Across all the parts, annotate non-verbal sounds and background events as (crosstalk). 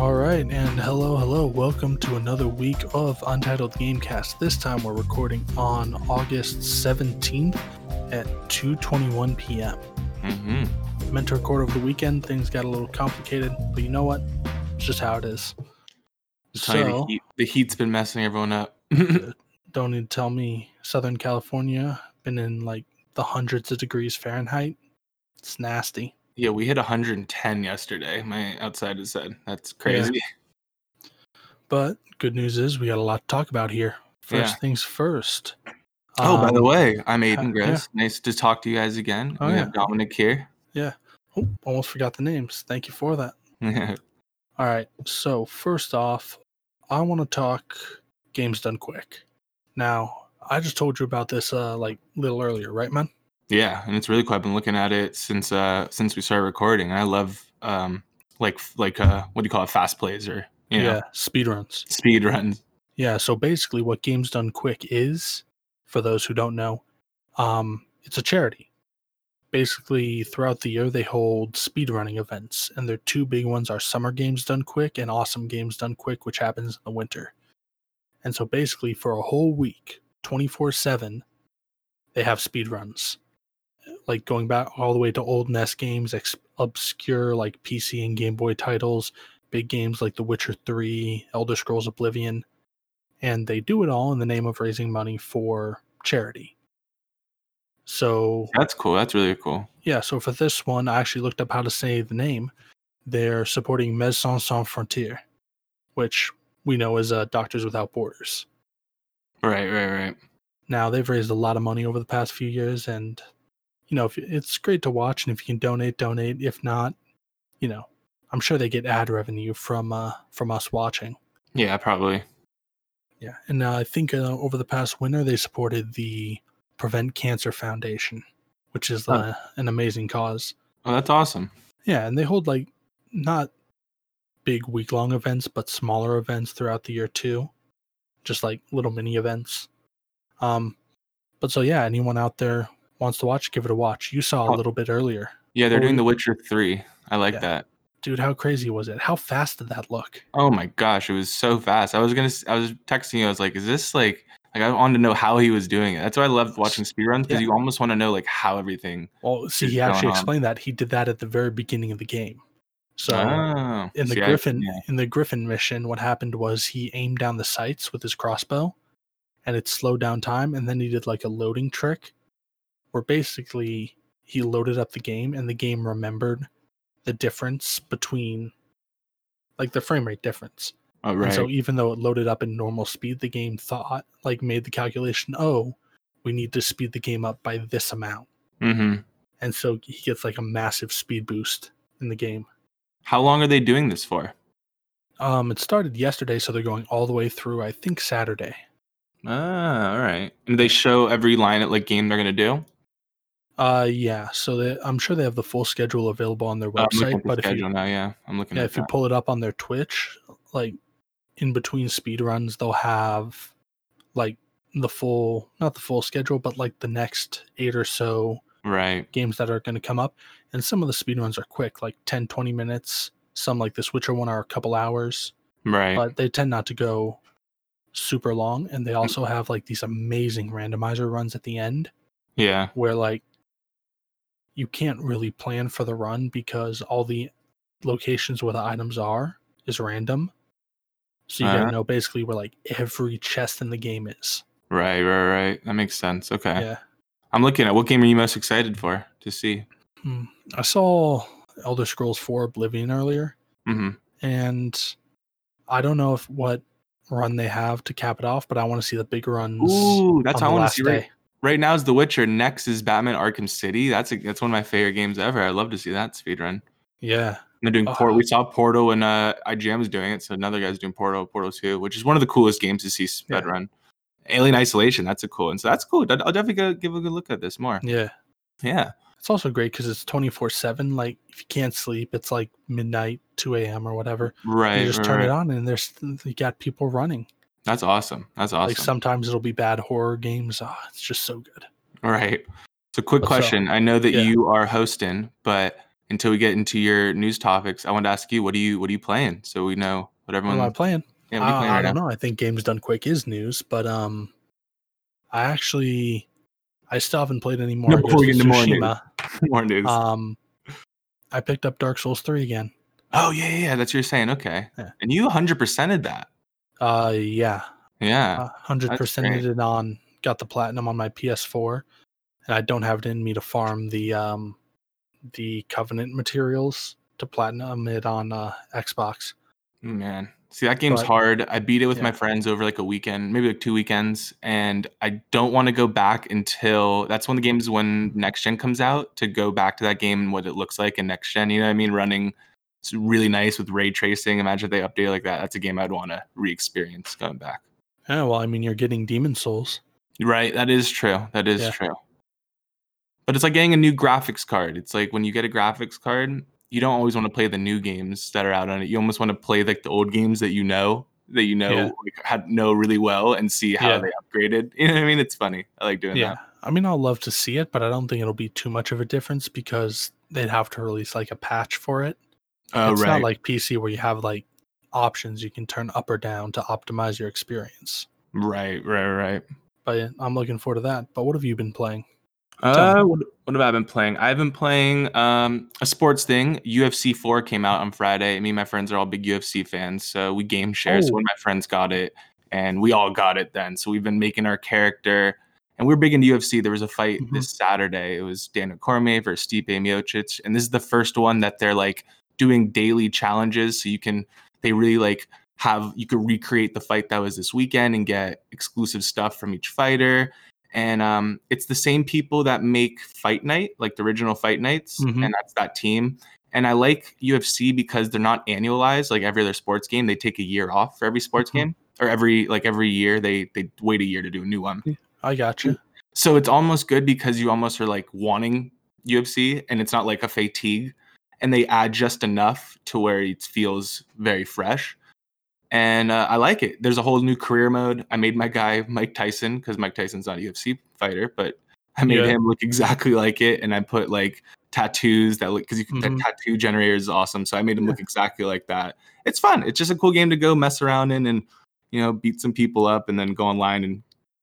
All right, and hello, hello. Welcome to another week of Untitled Gamecast. This time we're recording on August 17th at 2:21 p.m. Mm-hmm. Meant to record over the weekend. Things got a little complicated, but you know what? It's just how it is. So, the, heat, the heat's been messing everyone up. (laughs) don't need to tell me Southern California been in like the hundreds of degrees Fahrenheit. It's nasty. Yeah, we hit 110 yesterday. My outside has said that's crazy. But good news is we got a lot to talk about here. First Yeah. things first. Oh, by the Um, way, I'm Aiden yeah. Nice to talk to you guys again. Oh, we yeah. have Dominic here. Yeah. Oh, almost forgot the names. Thank you for that. (laughs) All right. So first off, I want to talk games done quick. Now, I just told you about this uh like a little earlier, right, man? Yeah, and it's really cool. I've been looking at it since uh since we started recording. I love um like like uh what do you call it fast plays or you know Yeah, speedruns. speed runs. Yeah, so basically what Games Done Quick is, for those who don't know, um, it's a charity. Basically, throughout the year they hold speedrunning events, and their two big ones are Summer Games Done Quick and Awesome Games Done Quick, which happens in the winter. And so basically for a whole week, 24/7, they have speedruns. Like going back all the way to old NES games, ex- obscure like PC and Game Boy titles, big games like The Witcher 3, Elder Scrolls Oblivion, and they do it all in the name of raising money for charity. So, That's cool. That's really cool. yeah, so for this one, I actually looked up how to say the name. They're supporting Médecins Sans Frontières, which we know as uh, Doctors Without Borders. Right, right, right. Now, they've raised a lot of money over the past few years, and, you know, if, it's great to watch, and if you can donate, donate. If not, you know, I'm sure they get ad revenue from uh, from us watching. Yeah, probably. Yeah, and uh, I think uh, over the past winter they supported the Prevent Cancer Foundation, which is uh, an amazing cause. Oh, that's awesome. Yeah, and they hold like not big week long events, but smaller events throughout the year too, just like little mini events. Um, but so yeah, anyone out there wants to watch, give it a watch. You saw a little bit earlier, Yeah, they're doing The Witcher 3. I like Yeah. that. dude. How crazy was it? How fast did that look? Oh my gosh, it was so fast. I was gonna, I was texting you. I was like, "Is this like, like I wanted to know how he was doing it." That's why I love watching speedruns because Yeah. you almost want to know like how everything. Well, see, he actually going on. explained that he did that at the very beginning of the game. So oh, in the see, I- Griffin yeah. in the Griffin mission, what happened was he aimed down the sights with his crossbow, and it slowed down time. And then he did like a loading trick, where basically he loaded up the game, and the game remembered the difference between, like the frame rate difference. Oh And right. so even though it loaded up in normal speed, the game thought like made the calculation, oh, we need to speed the game up by this amount, mm-hmm. and so he gets like a massive speed boost in the game. How long are they doing this for? Um, it started yesterday, so they're going all the way through. I think Saturday. Ah, all right. And they show every line at like game they're gonna do. Uh, yeah. So they, I'm sure they have the full schedule available on their website. the but if you, now. Yeah, I'm looking yeah, if you pull it up on their Twitch, like in between speed runs, they'll have like the full, not the full schedule, but like the next eight or so Right. games that are going to come up. And some of the speed runs are quick, like 10, 20 minutes. Some like the Witcher one are a couple hours. Right. but they tend not to go super long and Mm. they also have like these amazing randomizer runs at the end yeah. where like you can't really plan for the run because all the locations where the items are is random so you Uh-huh. gotta know basically where like every chest in the game is Right. Right. Right. That makes sense. Okay. yeah I'm looking at what game are you most excited for to see? Hmm. i saw elder scrolls 4 oblivion earlier Mm-hmm. and i don't know if what run they have to cap it off but i want to see the big runs Ooh, that's how I want to see. Right, right now is The Witcher. Next is Batman Arkham City. That's a, that's one of my favorite games ever. I'd love to see that speed run. yeah They're doing Oh. Port. We saw Portal and uh, IGM is doing it. So another guy's doing Portal, Portal Two, which is one of the coolest games to see speed Yeah. run. Alien Isolation. That's a cool, and so that's cool. I'll definitely go, give a good look at this more. yeah Yeah, It's also great because it's 24 7. Like, if you can't sleep, it's like midnight, 2 a.m. or whatever. right. you just turn right. it on and there's you got people running. That's awesome. That's awesome. Like, sometimes it'll be bad horror games. Oh, it's just so good. All right. So, quick question. I know that Yeah. you are hosting, but until we get into your news topics, I want to ask you, what do you what are you playing? So we know what What am I playing? yeah, Uh, playing I right don't now? know. I think games done quick is news, but um, I actually, I still haven't played any more. No, before we get into more news. (laughs) More news. Um, I picked up Dark Souls three again. oh yeah, yeah, yeah, that's what you're saying. Okay, Yeah. and you 100 percented that. Uh, yeah, Yeah. hundred percent it on. Got the platinum on my PS4, and I don't have it in me to farm the um, the Covenant materials to platinum it on uh, Xbox. Man, see that game's But- hard. I beat it with my friends over like a weekend, maybe like two weekends, and I don't want to go back until that's when the game's when next gen comes out to go back to that game and what it looks like in next gen. You know what I mean? Running it's really nice with ray tracing. Imagine if they update like that. That's a game I'd want to re-experience going back. Yeah, well, I mean, you're getting Demon's Souls. Right, that is true. That is Yeah. true. But it's like getting a new graphics card. It's like when you get a graphics card, you don't always want to play the new games that are out on it. You almost want to play like the old games that you know that you know Yeah. like, had know really well and see how Yeah. they upgraded. (laughs) You know what I mean? It's funny. I like doing Yeah, that. I mean, I'll love to see it, but I don't think it'll be too much of a difference because they'd have to release like a patch for it. Oh it's right. not like PC where you have like options you can turn up or down to optimize your experience. right, right, right. But yeah, I'm looking forward to that. But what have you been playing? Uh, what, what have I been playing? I've been playing um, a sports thing. UFC 4 came out on Friday. Me and my friends are all big UFC fans, so we game share. So Oh. one of my friends got it, and we all got it then. So we've been making our character, and we're big into UFC. There was a fight Mhm. this Saturday. It was Daniel Cormier versus Stipe Miocic, and this is the first one that they're like doing daily challenges. So you can, they really like have you could recreate the fight that was this weekend and get exclusive stuff from each fighter and um, it's the same people that make Fight Night, like the original Fight Nights, Mhm. and that's that team. And I like UFC because they're not annualized like every other sports game. They take a year off for every sports Mhm. game, or every like every year they they wait a year to do a new one. I got you. So it's almost good because you almost are like wanting UFC, and it's not like a fatigue. And they add just enough to where it feels very fresh. And uh, I like it. There's a whole new career mode. I made my guy Mike Tyson because Mike Tyson's not a UFC fighter, but I made Yeah. him look exactly like it. And I put like tattoos that look because you can Mhm. that tattoo generator is awesome. So I made him look exactly like that. It's fun. It's just a cool game to go mess around in and you know beat some people up and then go online and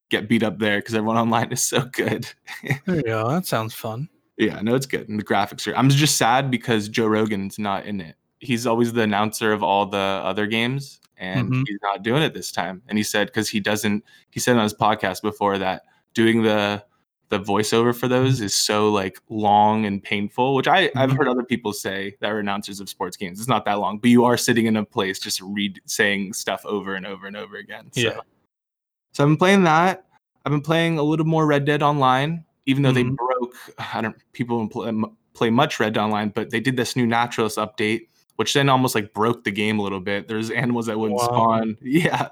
get beat up there because everyone online is so good. (laughs) There you go. That sounds fun. Yeah, no, it's good. And the graphics are. I'm just sad because Joe Rogan's not in it. He's always the announcer of all the other games, and Mhm. he's not doing it this time. And he said because he doesn't. He said on his podcast before that doing the the voiceover for those is so like long and painful. Which I I've Mhm. heard other people say that are announcers of sports games. It's not that long, but you are sitting in a place just read saying stuff over and over and over again. So. Yeah. So I've been playing that. I've been playing a little more Red Dead Online, even though they Mhm. broke. (sighs) I don't. People don't play, play much Red Dead Online, but they did this new Naturalist update, which then almost like broke the game a little bit. There's animals that wouldn't Wow. spawn. (laughs) Yeah.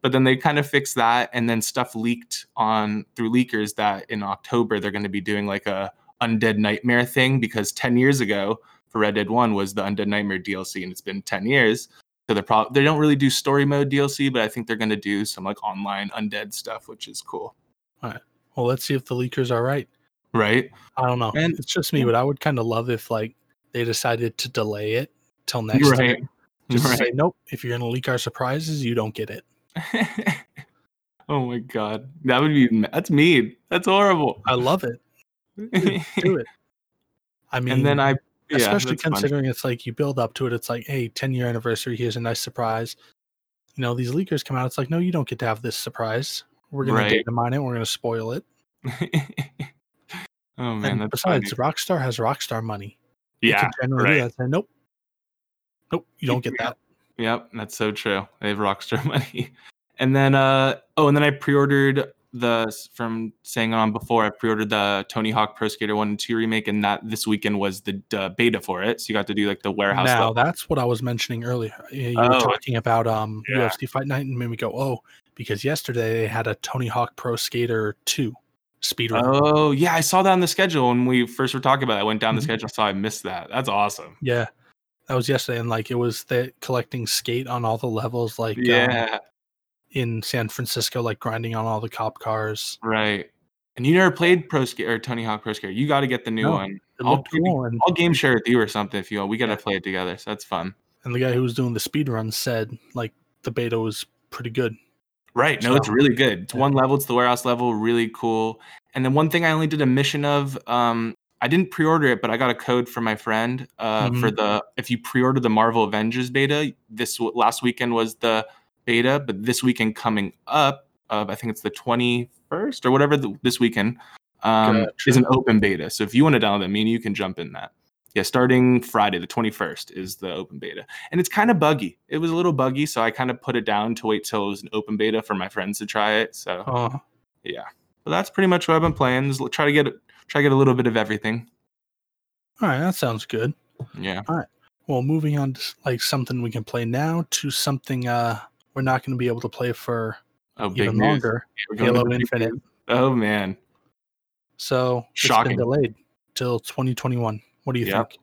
But then they kind of fixed that, and then stuff leaked on through leakers that in October they're going to be doing like a Undead Nightmare thing because 10 years ago for Red Dead 1 was the Undead Nightmare DLC, and it's been 10 years. So they're probably they don't really do story mode DLC, but I think they're going to do some like online undead stuff, which is cool, Well, let's see if the leakers are right. right? I don't know. And- it's just me, but I would kind of love if like they decided to delay it till next year. right, Just to say, right. nope. If you're gonna leak our surprises, you don't get it. (laughs) oh my god, that would be that's mean. That's horrible. I love it. (laughs) Do it. I mean, and then I, yeah, especially fun. considering it's like you build up to it. It's like, hey, 10 year anniversary. Here's a nice surprise. You know, these leakers come out. It's like, no, you don't get to have this surprise. We're gonna Right. data mine it. We're gonna spoil it. (laughs) oh man, and that's besides, funny. Rockstar has Rockstar money. Yeah, right. Say, nope, nope, you don't get (laughs) that. Yep, that's so true. They have Rockstar (laughs) money. And then uh oh, and then I pre-ordered the from saying on before, I pre-ordered the Tony Hawk Pro Skater 1 and 2 remake, and that this weekend was the uh, beta for it. So you got to do like the warehouse Now level. that's what I was mentioning earlier. You you Oh, were talking about um yeah. UFC Fight Night, and made me go, oh, because yesterday they had a Tony Hawk Pro Skater 2 speed run. Oh yeah, I saw that on the schedule when we first were talking about it. I went down the Mhm. schedule, saw I missed that. That's awesome. Yeah, that was yesterday, and like it was the collecting skate on all the levels, like um, Yeah, in San Francisco, like grinding on all the cop cars. right. And you never played Pro Skater or Tony Hawk Pro Skater. You got to get the new No. one. I'll, cool, and I'll game share with you or something if you want. We gotta play it together, so that's fun. and the guy who was doing the speed run said like the beta was pretty good. Right. No, it's really good. It's yeah. one level. It's the warehouse level. Really cool. And then one thing I only did a mission of. Um, I didn't pre-order it, but I got a code from my friend uh, Mm-hmm. for the if you pre-order the Marvel Avengers beta. This last weekend was the beta, but this weekend coming up, uh, I think it's the twenty first or whatever the, this weekend um, Gotcha. is an open beta. So if you want to download that, me and you can jump in that. Yeah, starting Friday the twenty first is the open beta, and it's kind of buggy. It was a little buggy, so I kind of put it down to wait till it was an open beta for my friends to try it. So Uh, yeah, but that's pretty much what I've been playing. Is try to get try to get a little bit of everything. all right, that sounds good. Yeah. All right. Well, moving on to like something we can play now to something uh we're not going to be able to play for Oh, even longer. Going Halo Infinite. Oh man, So it's Shocking. been delayed till 2021. What do you Yep. think?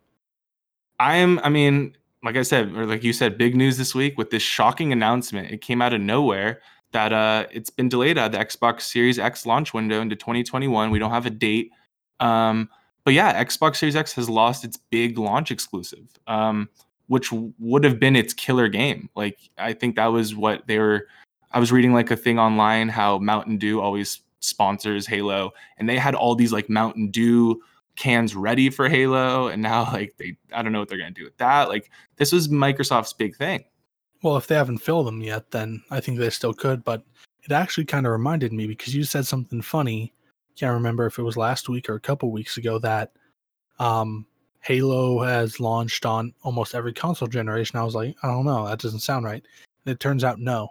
I am. I mean, like I said, or like you said, big news this week with this shocking announcement. It came out of nowhere that uh, it's been delayed out of the Xbox Series X launch window into 2021. We don't have a date. Um, but yeah, Xbox Series X has lost its big launch exclusive, um, which would have been its killer game. Like I think that was what they were. I was reading like a thing online how Mountain Dew always sponsors Halo, and they had all these like Mountain Dew cans ready for Halo, and now (laughs) like they I don't know what they're gonna do with that. Like this was Microsoft's big thing. Well, if they haven't filled them yet, then I think they still could. But it actually kind of reminded me because you said something funny. Can't remember if it was last week or a couple weeks ago that um, Halo has launched on almost every console generation. I was like, I don't know, that doesn't sound right. And it turns out no.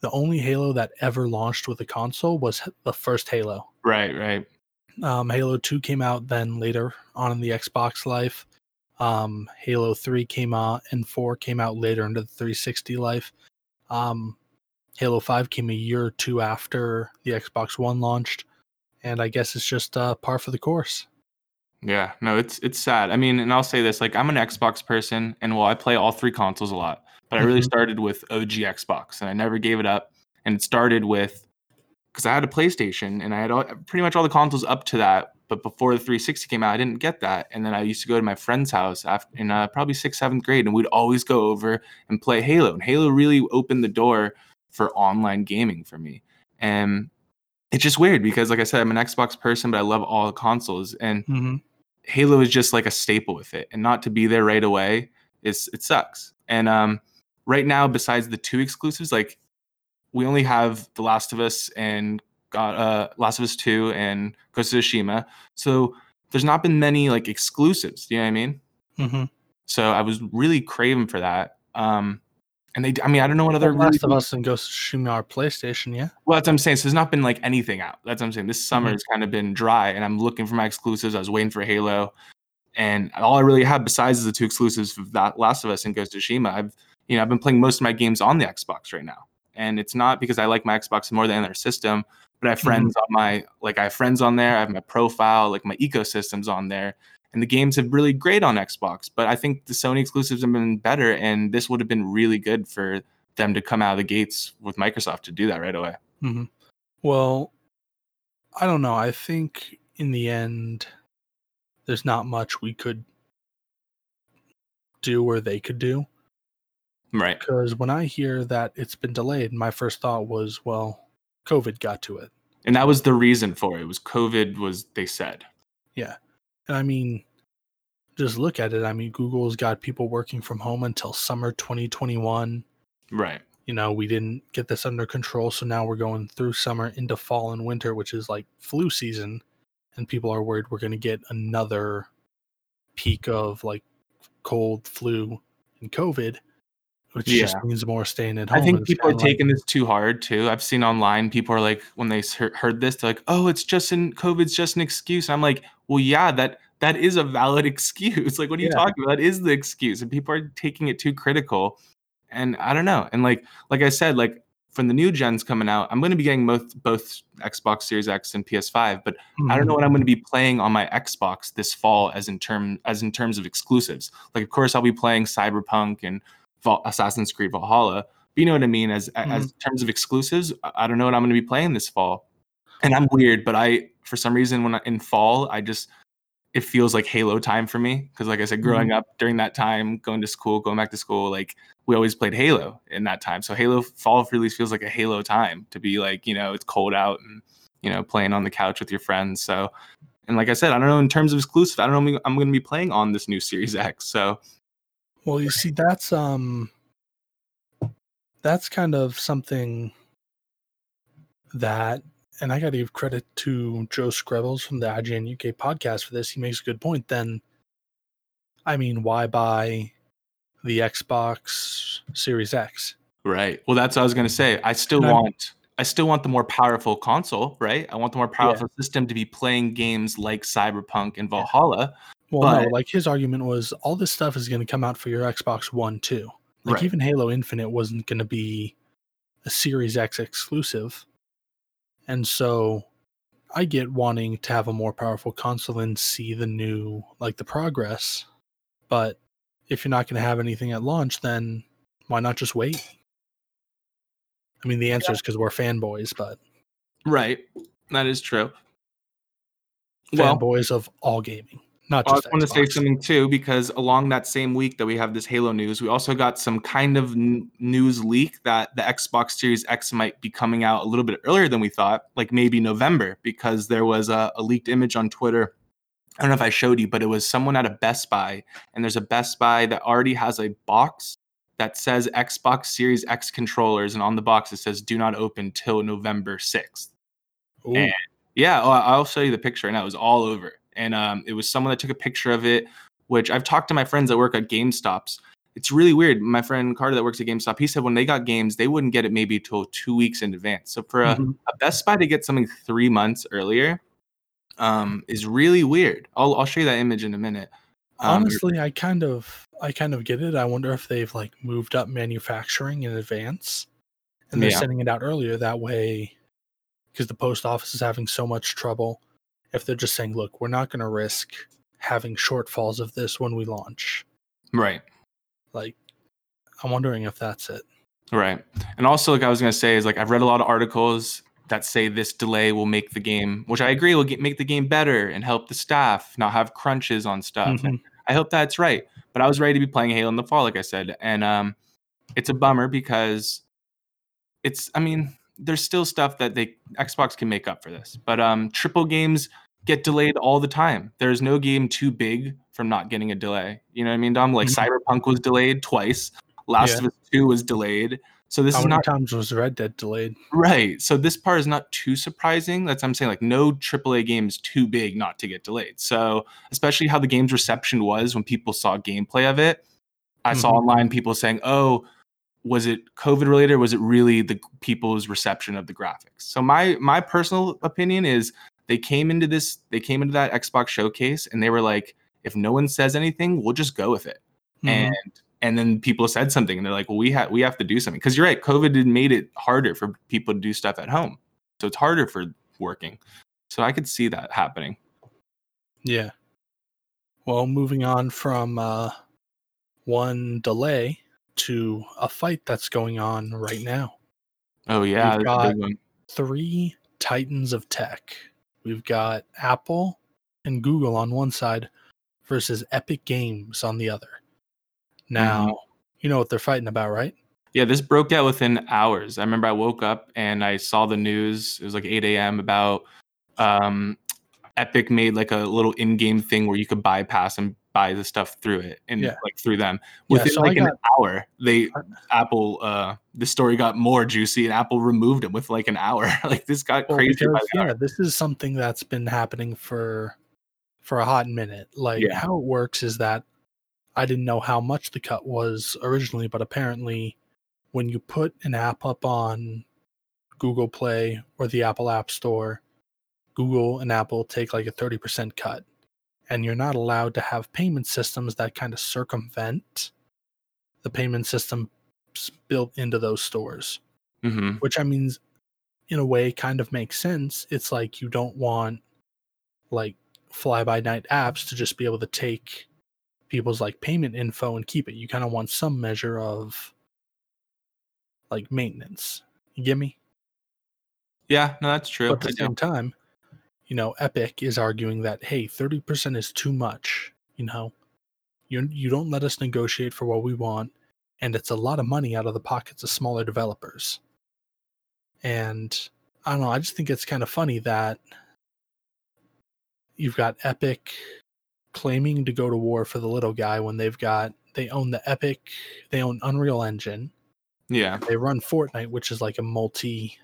The only Halo that ever launched with a console was the first Halo. Right, right. Um, Halo 2 came out then later on in the Xbox life. Um, Halo 3 came out and 4 came out later into the 360 life. Um, Halo 5 came a year or two after the Xbox One launched. And I guess it's just uh, par for the course. Yeah, no, it's it's sad. I mean, and I'll say this: like, I'm an Xbox person, and well, I play all three consoles a lot. But I really Mhm. started with OG Xbox, and I never gave it up. And it started with because I had a PlayStation, and I had all, pretty much all the consoles up to that. But before the 360 came out, I didn't get that. And then I used to go to my friend's house after in uh, probably sixth, seventh grade, and we'd always go over and play Halo. And Halo really opened the door for online gaming for me. And it's just weird because, like I said, I'm an Xbox person, but I love all the consoles. And Mm-hmm. Halo is just like a staple with it, and not to be there right away is it sucks. And um, right now, besides the two exclusives, like we only have The Last of Us and got uh, Last of Us Two and Ghost of Tsushima, so there's not been many like exclusives. Do you know what I mean? Mm-hmm. So I was really craving for that. Um, and they, I mean, I don't know what other Last really of Us and Ghost of Tsushima are PlayStation, yeah. well, that's what I'm saying. So there's not been like anything out. That's what I'm saying. This summer Mhm. has kind of been dry, and I'm looking for my exclusives. I was waiting for Halo, and all I really have besides the two exclusives of that Last of Us and Ghost of Tsushima, I've you know I've been playing most of my games on the Xbox right now, and it's not because I like my Xbox more than their system, but I have Mhm. friends on my like I have friends on there. I have my profile, like my ecosystems on there. And the games have really great on Xbox, but I think the Sony exclusives have been better, and this would have been really good for them to come out of the gates with Microsoft to do that right away. Mm-hmm. Well, I don't know. I think in the end, there's not much we could do or they could do. Right. Because when I hear that it's been delayed, my first thought was, well, COVID got to it. And that was the reason for it. It was COVID was they said. Yeah. And I mean, just look at it. I mean, Google's got people working from home until summer 2021. Right. You know, we didn't get this under control. So now we're going through summer into fall and winter, which is like flu season. And people are worried we're going to get another peak of like cold, flu, and COVID, which just Yeah. means more staying at home. I think people are kinda like- taking this too hard too. I've seen online people are like when they heard this, they're like, "Oh, it's just an COVID's just an excuse." I'm like, "Well, yeah, that that is a valid (laughs) excuse. Like, what are you Yeah. talking about? That is the excuse." And people are taking it too critical. And I don't know. And like like I said, like from the new gens coming out, I'm going to be getting both both Xbox Series X and PS5, but I don't mm-hmm. know what I'm going to be playing on my Xbox this fall as in term as in terms of exclusives. Like, of course, I'll be playing Cyberpunk and Assassin's Creed Valhalla. But you know what I mean? As as terms of exclusives, I- I don't know what I'm going to be playing this fall. And I'm weird, but I for some reason when I, in fall, I just it feels like Halo time for me because, like I said, growing mm-hmm. up during that time, going to school, going back to school, like we always played Halo in that time. So Halo fall release feels like a Halo time to be like, you know, it's cold out and you know playing on the couch with your friends. So, and like I said, I don't know in terms of exclusive, I don't know I'm going to be playing on this new Series X. So, well, you see, that's um, that's kind of something that and I got to give credit to Joe Skrebels from the IGN UK podcast for this. He makes a good point. Then, I mean, why buy the Xbox Series X? Right. Well, that's what I was going to say. I still and want. I still want the more powerful console, right? I want the more powerful yeah. system to be playing games like Cyberpunk and Valhalla. Well, but, no, like his argument was all this stuff is going to come out for your Xbox One too. Like right. even Halo Infinite wasn't going to be a Series X exclusive. And so I get wanting to have a more powerful console and see the new, like the progress. But if you're not going to have anything at launch, then why not just wait? I mean, the answer yeah. is because we're fanboys, but. Right. That is true. Fanboys well, of all gaming. Not just I want to say something too, because along that same week that we have this Halo news, we also got some kind of n- news leak that the Xbox Series X might be coming out a little bit earlier than we thought, like maybe November, because there was a, a leaked image on Twitter. I don't know if I showed you, but it was someone at a Best Buy, and there's a Best Buy that already has a box that says Xbox Series X controllers, and on the box it says "Do not open till November 6th." Ooh. And yeah, oh, I'll show you the picture, and that was all over and um, it was someone that took a picture of it. Which I've talked to my friends that work at GameStops. It's really weird. My friend Carter that works at GameStop, he said when they got games, they wouldn't get it maybe till two weeks in advance. So for a, mm-hmm. a Best Buy to get something three months earlier um, is really weird. I'll I'll show you that image in a minute. Um, Honestly, I kind of I kind of get it. I wonder if they've like moved up manufacturing in advance and they're yeah. sending it out earlier that way because the post office is having so much trouble if they're just saying, look, we're not going to risk having shortfalls of this when we launch. Right. Like, I'm wondering if that's it. Right. And also, like I was going to say, is like I've read a lot of articles that say this delay will make the game, which I agree will get, make the game better and help the staff not have crunches on stuff. Mm-hmm. I hope that's right. But I was ready to be playing Halo in the fall, like I said. And um, it's a bummer because it's, I mean, there's still stuff that they Xbox can make up for this. But um, triple games get delayed all the time. There's no game too big from not getting a delay. You know what I mean, Dom? Like mm-hmm. Cyberpunk was delayed twice. Last yeah. of Us 2 was delayed. So this How is many not times was Red Dead delayed? Right. So this part is not too surprising. That's I'm saying like no AAA game is too big not to get delayed. So especially how the game's reception was when people saw gameplay of it. I mm-hmm. saw online people saying, "Oh, was it COVID related or was it really the people's reception of the graphics?" So my my personal opinion is they came into this they came into that xbox showcase and they were like if no one says anything we'll just go with it. Mm-hmm. and and then people said something and they're like well we have we have to do something. Because you're right covid made it harder for people to do stuff at home. So it's harder for working. So i could see that happening. Yeah. Well moving on from uh one delay to a fight that's going on right now. Oh yeah We've got three titans of tech We've got Apple and Google on one side versus Epic Games on the other. Now, mm-hmm. you know what they're fighting about, right? Yeah, this broke out within hours. I remember I woke up and I saw the news. It was like 8 a.m. about um, Epic made like a little in-game thing where you could bypass and buy the stuff through it and yeah. like through them. Within yeah, so like got, an hour, they Apple uh the story got more juicy and Apple removed him with like an hour. (laughs) like this got well, crazy. Because, yeah, this is something that's been happening for for a hot minute. Like yeah. how it works is that I didn't know how much the cut was originally, but apparently when you put an app up on Google Play or the Apple App Store, Google and Apple take like a 30% cut and you're not allowed to have payment systems that kind of circumvent the payment system built into those stores. Mm-hmm. Which I mean, in a way, kind of makes sense. It's like you don't want like fly by night apps to just be able to take people's like payment info and keep it. You kind of want some measure of like maintenance. You get me? Yeah, no, that's true. But at the same time, you know, Epic is arguing that hey, 30% is too much, you know. You you don't let us negotiate for what we want and it's a lot of money out of the pockets of smaller developers. And I don't know, I just think it's kind of funny that you've got Epic claiming to go to war for the little guy when they've got they own the Epic, they own Unreal Engine. Yeah. They run Fortnite, which is like a multi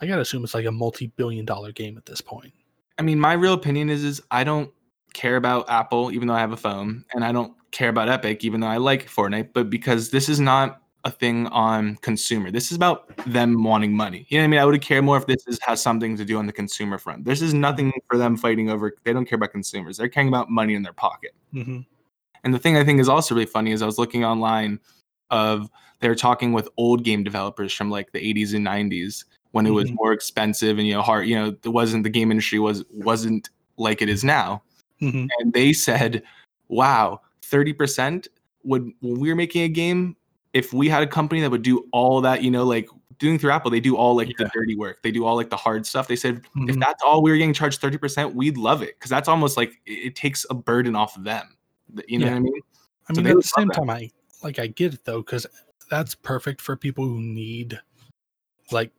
I gotta assume it's like a multi-billion dollar game at this point. I mean, my real opinion is is I don't care about Apple, even though I have a phone, and I don't care about Epic, even though I like Fortnite, but because this is not a thing on consumer. This is about them wanting money. You know what I mean? I would care more if this is, has something to do on the consumer front. This is nothing for them fighting over. They don't care about consumers. They're caring about money in their pocket. Mm-hmm. And the thing I think is also really funny is I was looking online of they're talking with old game developers from like the 80s and 90s when it was Mhm. more expensive and you know hard you know it wasn't the game industry was wasn't like it is now Mm-hmm. and they said wow 30% would when we were making a game if we had a company that would do all that you know like doing through apple they do all like Yeah. the dirty work they do all like the hard stuff they said if Mhm. that's all we were getting charged 30% we'd love it because that's almost like it, it takes a burden off of them you know Yeah. what i mean I mean, they at the same time, I like I get it though, because that's perfect for people who need like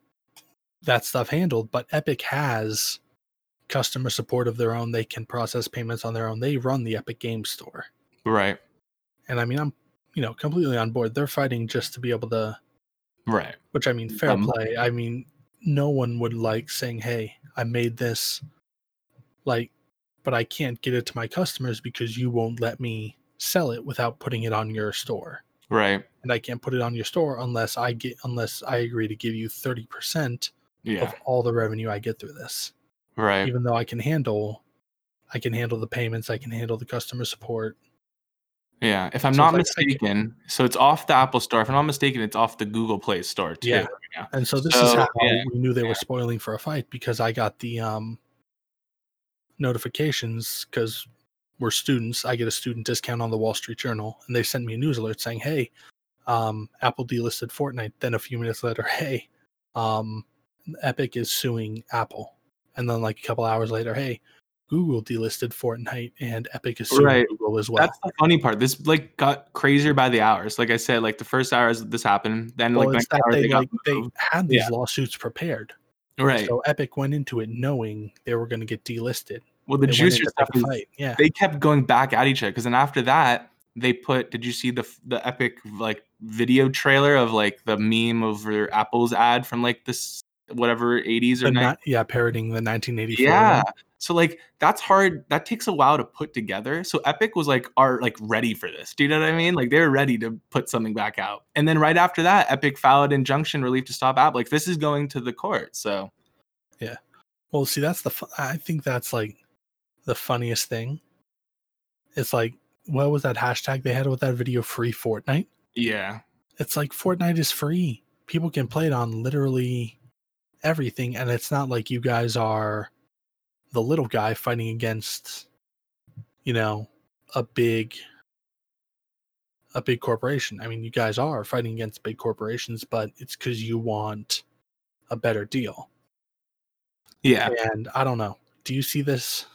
that stuff handled. But Epic has customer support of their own. They can process payments on their own. They run the Epic Game Store, right and I mean, I'm you know completely on board. They're fighting just to be able to, right which I mean, fair Um, play. I mean, no one would like saying, "Hey, I made this," like, but I can't get it to my customers because you won't let me sell it without putting it on your store. right and I can't put it on your store unless I get unless I agree to give you 30% yeah of all the revenue I get through this. right Even though I can handle I can handle the payments, I can handle the customer support. yeah if i'm So not like- mistaken so it's off the apple store if i'm not mistaken it's off the google play store too Yeah. right. And so this is how yeah, we knew they yeah. were spoiling for a fight because I got the um notifications cuz we're students. I get a student discount on the Wall Street Journal and they sent me a news alert saying, "Hey, um Apple delisted Fortnite." Then a few minutes later, (laughs) "Hey, um Epic is suing Apple." And then like a couple hours later, "Hey, Google delisted Fortnite and Epic is suing Right. Google as well." That's the funny part. This like got crazier by the hours. Like I said, like the first hours this happened, then well, like next hour they they got like they had these Yeah. lawsuits prepared. right. So Epic went into it knowing they were going to get delisted. well, the They juicier stuff is. Yeah. they kept going back at each other because then after that they put. Did you see the the epic like video trailer of like the meme over Apple's ad from like this whatever 80s or The 90s? not, yeah, parroting the 1984. Yeah. one. So like that's hard. That takes a while to put together. So Epic was like are like ready for this. Do you know what I mean? Like they're ready to put something back out. And then right after that, Epic filed injunction relief to stop app Like this is going to the court. So yeah Well, see, that's the. fu- I think that's like the funniest thing. It's like, what was that hashtag they had with that video? Free Fortnite. yeah. It's like Fortnite is free. People can play it on literally everything, and it's not like you guys are the little guy fighting against, you know, a big, a big corporation. I mean, you guys are fighting against big corporations, but it's because you want a better deal. Yeah. And I don't know. Do you see this?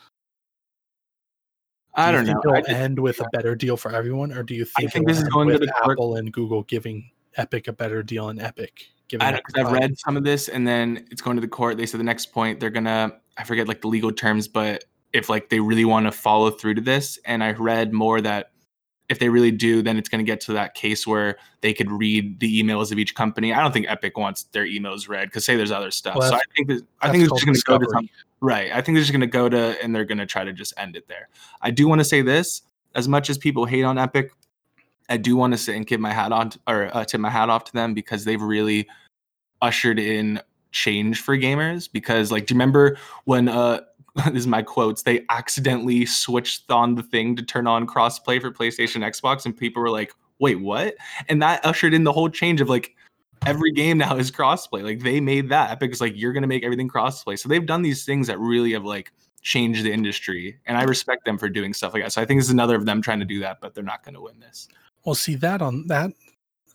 I do don't you know. think I It'll just- end with a better deal for everyone, or do you think, think this is going to the Apple and Google giving Epic a better deal in Epic giving? I don't, I've read some of this and then it's going to the court. They said the next point they're gonna I forget like the legal terms, but if like they really want to follow through to this, and I read more that if they really do, then it's going to get to that case where they could read the emails of each company. I don't think Epic wants their emails read because say there's other stuff. Well, so I think that, I think it's called just going to go to some, right. I think they're just going to go to and they're going to try to just end it there. I do want to say this: as much as people hate on Epic, I do want to sit and give my hat on or uh, tip my hat off to them because they've really ushered in change for gamers. Because like, do you remember when uh (laughs) this is my quotes they accidentally switched on the thing to turn on crossplay for PlayStation Xbox and people were like, wait, what? And that ushered in the whole change of like every game now is crossplay. Like they made that. Epic is like, you're gonna make everything crossplay. So they've done these things that really have like changed the industry. And I respect them for doing stuff like that. So I think this is another of them trying to do that, but they're not gonna win this. Well, see that on that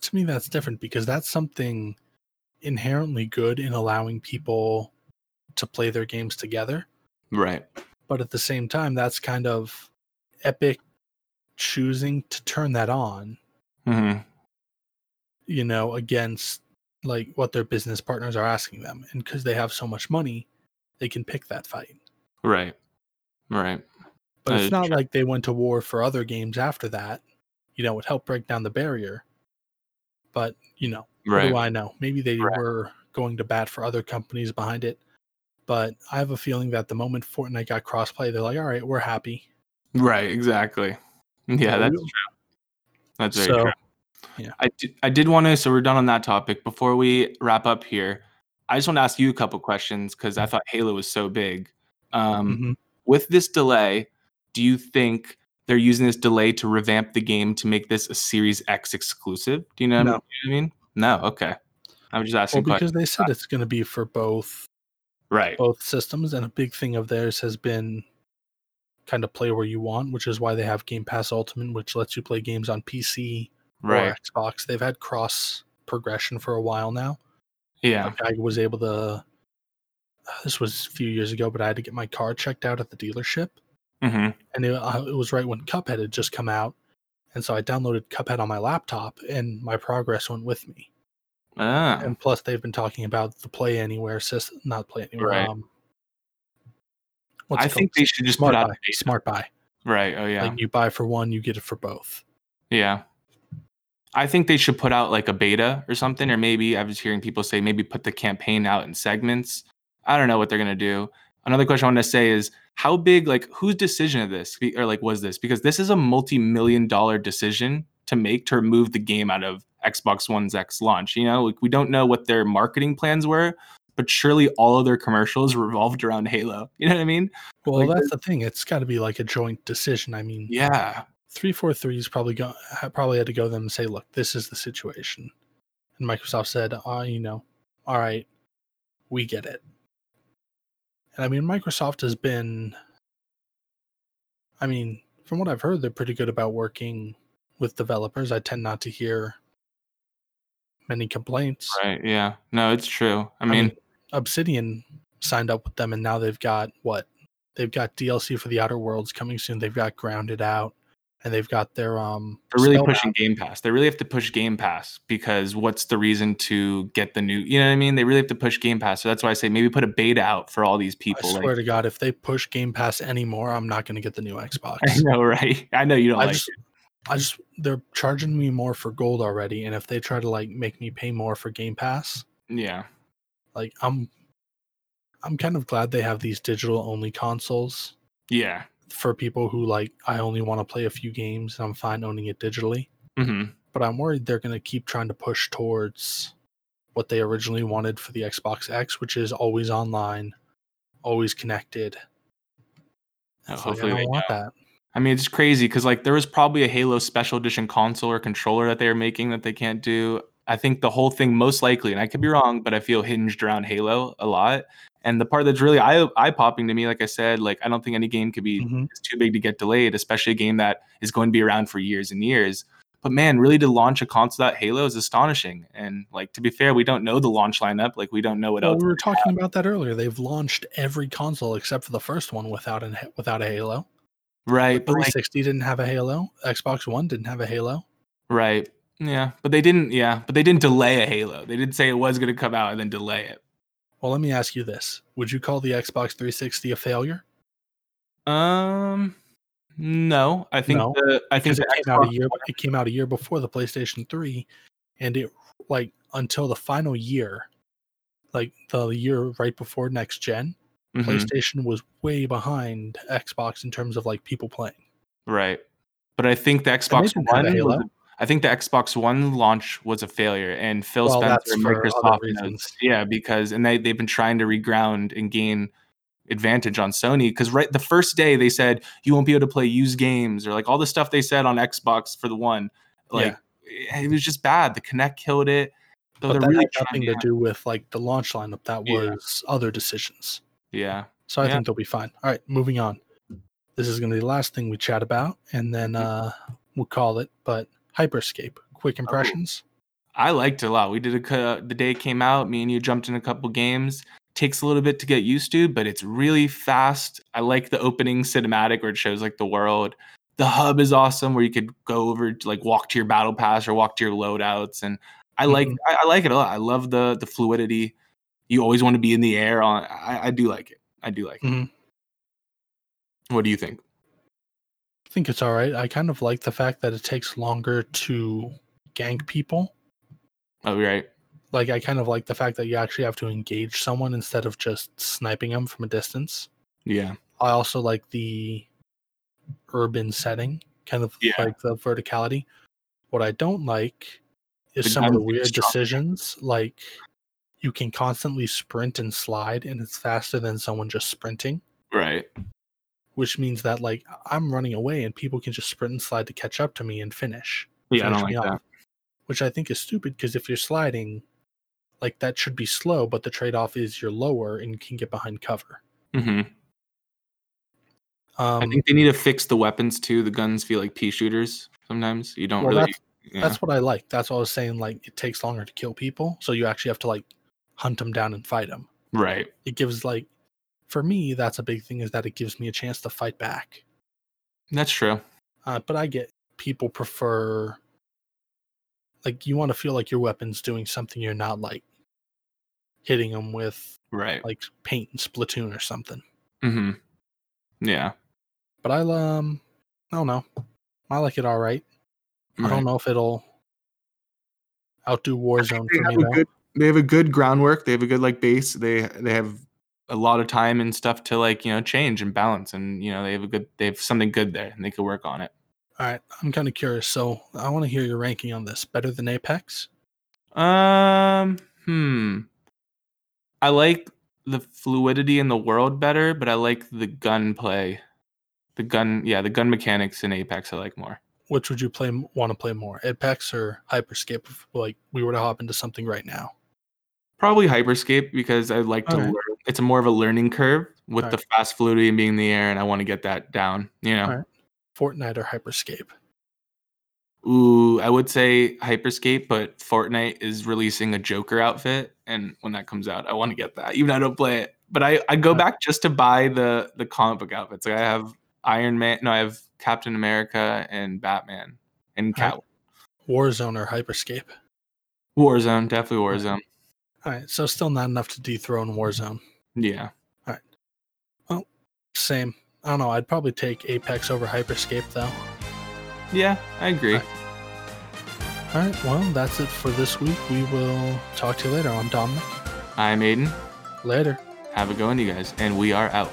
to me that's different because that's something inherently good in allowing people to play their games together. Right. But at the same time, that's kind of Epic choosing to turn that on, hmm you know, against like what their business partners are asking them. And because they have so much money, they can pick that fight. Right. Right. But Uh, it's not like they went to war for other games after that. You know, it helped break down the barrier. But, you know, what do I know? Maybe they Right. were going to bat for other companies behind it. But I have a feeling that the moment Fortnite got crossplay, they're like, all right, we're happy. Right. Exactly. Yeah, that's true. That's very So, true. yeah. I did, I did want to, so we're done on that topic. Before we wrap up here, I just want to ask you a couple questions because I thought Halo was so big. Um, mhm. With this delay, do you think they're using this delay to revamp the game to make this a Series X exclusive? Do you know, No. what I mean? No. Okay. I'm just well, asking questions. because they said it's going to be for both Right. both systems, and a big thing of theirs has been kind of play where you want, which is why they have Game Pass Ultimate, which lets you play games on PC Right. or Xbox. They've had cross progression for a while now. Yeah. Like I was able to. Uh, this was a few years ago, but I had to get my car checked out at the dealership, hmm and it, uh, it was right when Cuphead had just come out, and so I downloaded Cuphead on my laptop, and my progress went with me. Ah. And plus, they've been talking about the Play Anywhere system, not Play Anywhere. Right. Um, I think they should just smart put out buy. a. Smart buy. Right. Oh yeah. Like you buy for one, you get it for both. Yeah. I think they should put out like a beta or something, or maybe I was hearing people say maybe put the campaign out in segments. I don't know what they're gonna do. Another question I want to say is how big, like, whose decision of this, Be- or like, was this? Because this is a multi-million dollar decision to make to remove the game out of Xbox One's X launch. You know, like we don't know what their marketing plans were, but surely all of their commercials (laughs) revolved around Halo. You know what I mean? Well, Like, that's the thing. It's got to be like a joint decision. I mean, Yeah. three four three is probably go probably had to go to them and say, look, this is the situation. And Microsoft said, uh, you know, all right, we get it. And I mean, Microsoft has been, I mean, from what I've heard, they're pretty good about working with developers. I tend not to hear many complaints. Right. Yeah. No, it's true. I I mean, mean, Obsidian signed up with them, and now they've got what? They've got DLC for the Outer Worlds coming soon. They've got Grounded out, and they've got their um. They're really pushing Game Pass. They really have to push Game Pass because what's the reason to get the new? You know what I mean? They really have to push Game Pass. So that's why I say maybe put a beta out for all these people. I like- swear to God, if they push Game Pass anymore, I'm not going to get the new Xbox. (laughs) I know, right? I know you don't I like just, it. I just, they're charging me more for gold already, and if they try to like make me pay more for Game Pass, Yeah, like I'm, I'm kind of glad they have these digital only consoles yeah. For people who like I only want to play a few games and I'm fine owning it digitally. hmm but I'm worried they're going to keep trying to push towards what they originally wanted for the Xbox X, which is always online, always connected. Oh, like, hopefully I don't want that. I mean, it's crazy because like there was probably a Halo Special Edition console or controller that they were making that they can't do. I think the whole thing most likely, and I could be wrong, but I feel hinged around Halo a lot. And the part that's really eye eye popping to me, like I said, like I don't think any game could be Mhm. it's too big to get delayed, especially a game that is going to be around for years and years. But man, really to launch a console that Halo is astonishing. And like to be fair, we don't know the launch lineup. Like we don't know what Well, else. we were talking about that earlier. They've launched every console except for the first one without an without a Halo. Right, like 360 didn't have a Halo. Xbox One didn't have a Halo. right. Yeah. But they didn't yeah, but they didn't delay a Halo. They didn't say it was gonna come out and then delay it. Well, let me ask you this: Would you call the Xbox 360 a failure? Um no. I think No, the I think it the came out a year. It came out a year before the PlayStation 3, and it like until the final year, like the year right before next gen, Mhm, PlayStation was way behind Xbox in terms of like people playing. right. But I think the Xbox One was I think the Xbox One launch was a failure, and Phil Well, Spencer and Microsoft knows, yeah, because and they they've been trying to reground and gain advantage on Sony because right the first day they said you won't be able to play used games or like all the stuff they said on Xbox for the one, like it was just bad. The Kinect killed it. So But they're that really had nothing trying to do with like the launch lineup. That Yeah. was other decisions. Yeah, So I Yeah. think they'll be fine. All right, moving on. This is going to be the last thing we chat about, and then Mm-hmm. uh, we'll call it. But Hyperscape, quick impressions. I liked it a lot. We did a the day it came out. Me and you jumped in a couple games. takes a little bit to get used to, but it's really fast. I like the opening cinematic where it shows like the world. The hub is awesome where you could go over to like walk to your battle pass or walk to your loadouts. And I like Mhm. I, I like it a lot. I love the the fluidity. You always want to be in the air on I, I do like it. I do like Mhm. it. What do you think? I think it's all right. I kind of like the fact that it takes longer to gank people. Oh right. Like I kind of like the fact that you actually have to engage someone instead of just sniping them from a distance. Yeah. I also like the urban setting, kind of Yeah. like the verticality. What I don't like is The some of the weird decisions. Like you can constantly sprint and slide, and it's faster than someone just sprinting, Right. Which means that like I'm running away and people can just sprint and slide to catch up to me and finish. Yeah, I finish don't like off, Which I think is stupid because if you're sliding, like that should be slow, but the trade off is you're lower and you can get behind cover. that. hmm Um, I think they need to fix the weapons too. The guns feel like pea shooters sometimes. You don't Well, really. that's- yeah. That's what I like. That's what I was saying. Like it takes longer to kill people, so you actually have to like hunt them down and fight them. right. It gives like, for me, that's a big thing is that it gives me a chance to fight back. That's true. Uh, but I get people prefer, like you want to feel like your weapon's doing something you're not like hitting them with Right. like paint and Splatoon or something. hmm Yeah. But I um, I don't know. I like it all right. I don't know if it'll outdo Warzone they for have me a though. good they have a good groundwork they have a good like base they they have a lot of time and stuff to like you know change and balance and you know they have a good they have something good there and they could work on it All right, I'm kind of curious. So I want to hear your ranking on this. Better than Apex? um hmm i like the fluidity in the world better but i like the gun play the gun yeah the gun mechanics in apex i like more Which would you play want to play more, Apex or Hyperscape? If like we were to hop into something right now. probably hyperscape because i like to Alright. learn it's a more of a learning curve with the fast fluidity and being in the air and i want to get that down you know Alright. Fortnite or Hyperscape? Ooh, I would say Hyperscape, but Fortnite is releasing a Joker outfit, and when that comes out, I want to get that. Even though I don't play it, but I, I go back just to buy the the comic book outfits. Like I have Iron Man, no, I have Captain America and Batman and. Cat Warzone or Hyperscape? Warzone, definitely Warzone. All right, so still not enough to dethrone Warzone. Yeah, All right. Well, Same. I don't know. I'd probably take Apex over Hyperscape though. yeah, I agree. Alright. All right, well, that's it for this week. We will talk to you later. I'm Dominic. I'm Aiden. Later. Have a good one, you guys, and we are out.